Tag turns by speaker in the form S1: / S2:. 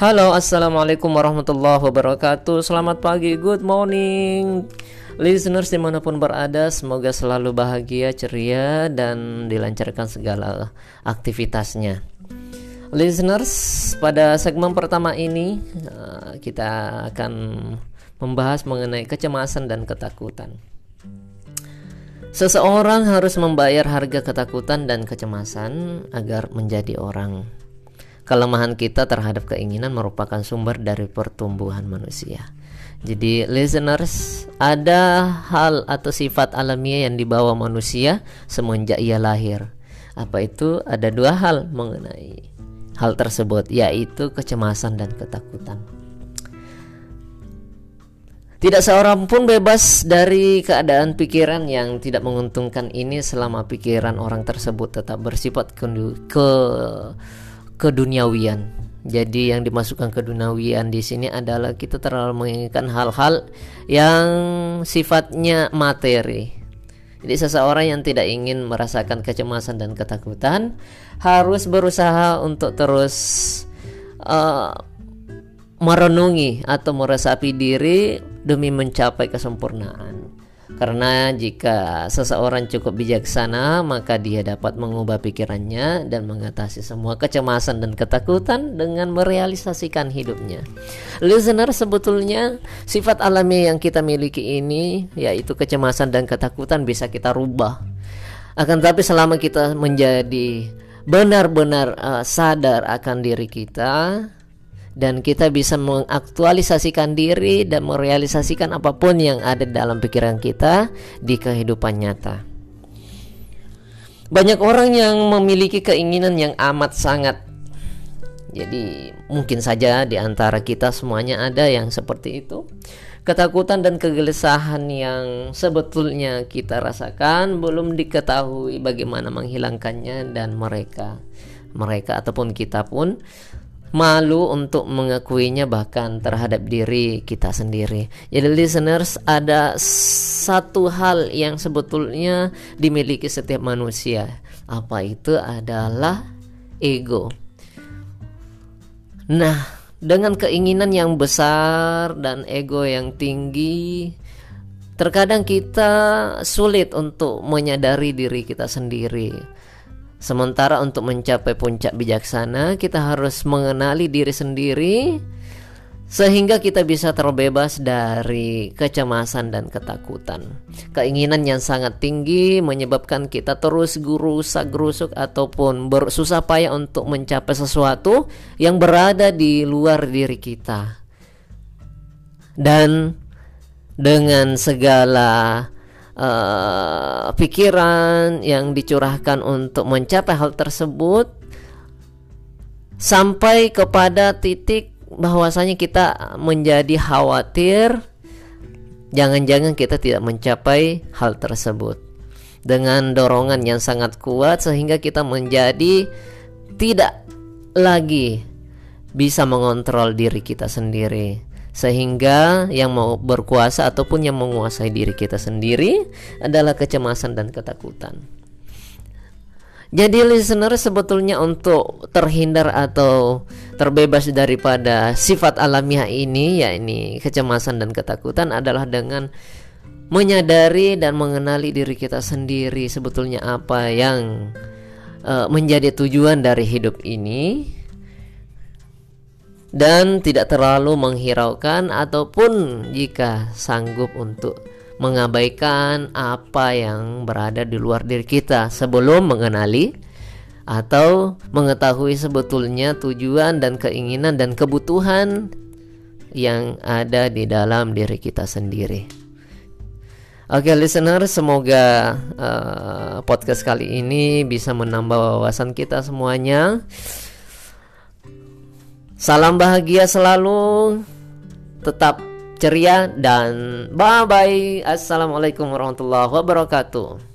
S1: Halo, assalamualaikum warahmatullahi wabarakatuh. Selamat pagi, good morning, listeners di mana pun berada. Semoga selalu bahagia, ceria, dan dilancarkan segala aktivitasnya. Listeners, pada segmen pertama ini eh, kita akan membahas mengenai kecemasan dan ketakutan. Seseorang harus membayar harga ketakutan dan kecemasan agar menjadi orang. Kelemahan kita terhadap keinginan merupakan sumber dari pertumbuhan manusia. Jadi listeners, ada hal atau sifat alamiah yang dibawa manusia semenjak ia lahir. Apa itu? Ada dua hal mengenai hal tersebut, yaitu kecemasan dan ketakutan. Tidak seorang pun bebas dari keadaan pikiran yang tidak menguntungkan ini selama pikiran orang tersebut tetap bersifat ke, ke keduniawian. Jadi yang dimasukkan ke duniawian di sini adalah kita terlalu menginginkan hal-hal yang sifatnya materi. Jadi seseorang yang tidak ingin merasakan kecemasan dan ketakutan harus berusaha untuk terus uh, merenungi atau meresapi diri demi mencapai kesempurnaan. Karena jika seseorang cukup bijaksana, maka dia dapat mengubah pikirannya dan mengatasi semua kecemasan dan ketakutan dengan merealisasikan hidupnya. Listener, sebetulnya sifat alami yang kita miliki ini, yaitu kecemasan dan ketakutan, bisa kita rubah. Akan tetapi selama kita menjadi benar-benar uh, sadar akan diri kita, dan kita bisa mengaktualisasikan diri dan merealisasikan apa pun yang ada dalam pikiran kita di kehidupan nyata. Banyak orang yang memiliki keinginan yang amat sangat jadi mungkin saja di antara kita semuanya ada yang seperti itu. Ketakutan dan kegelisahan yang sebetulnya kita rasakan belum diketahui bagaimana menghilangkannya dan mereka mereka ataupun kita pun malu untuk mengakuinya bahkan terhadap diri kita sendiri. Jadi listeners ada satu hal yang sebetulnya dimiliki setiap manusia. Apa itu adalah ego. Nah, dengan keinginan yang besar dan ego yang tinggi, terkadang kita sulit untuk menyadari diri kita sendiri Sementara untuk mencapai puncak bijaksana, kita harus mengenali diri sendiri sehingga kita bisa terbebas dari kecemasan dan ketakutan. Keinginan yang sangat tinggi menyebabkan kita terus gurusak gerusuk ataupun bersusah payah untuk mencapai sesuatu yang berada di luar diri kita. Dan dengan segala uh, pikiran yang dicurahkan untuk mencapai hal tersebut sampai kepada titik bahwasanya kita menjadi khawatir jangan-jangan kita tidak mencapai hal tersebut. Dengan dorongan yang sangat kuat sehingga kita menjadi tidak lagi bisa mengontrol diri kita sendiri sehingga yang mau berkuasa ataupun yang menguasai diri kita sendiri adalah kecemasan dan ketakutan. Jadi listener sebetulnya untuk terhindar atau terbebas daripada sifat alamiah ini ya ini kecemasan dan ketakutan adalah dengan menyadari dan mengenali diri kita sendiri sebetulnya apa yang uh, menjadi tujuan dari hidup ini dan tidak terlalu menghiraukan ataupun jika sanggup untuk mengabaikan apa yang berada di luar diri kita sebelum mengenali atau mengetahui sebetulnya tujuan dan keinginan dan kebutuhan yang ada di dalam diri kita sendiri. Oke, listener, semoga uh, podcast kali ini bisa menambah wawasan kita semuanya. Salam bahagia selalu, tetap ceria dan bye bye. Assalamualaikum warahmatullahi wabarakatuh.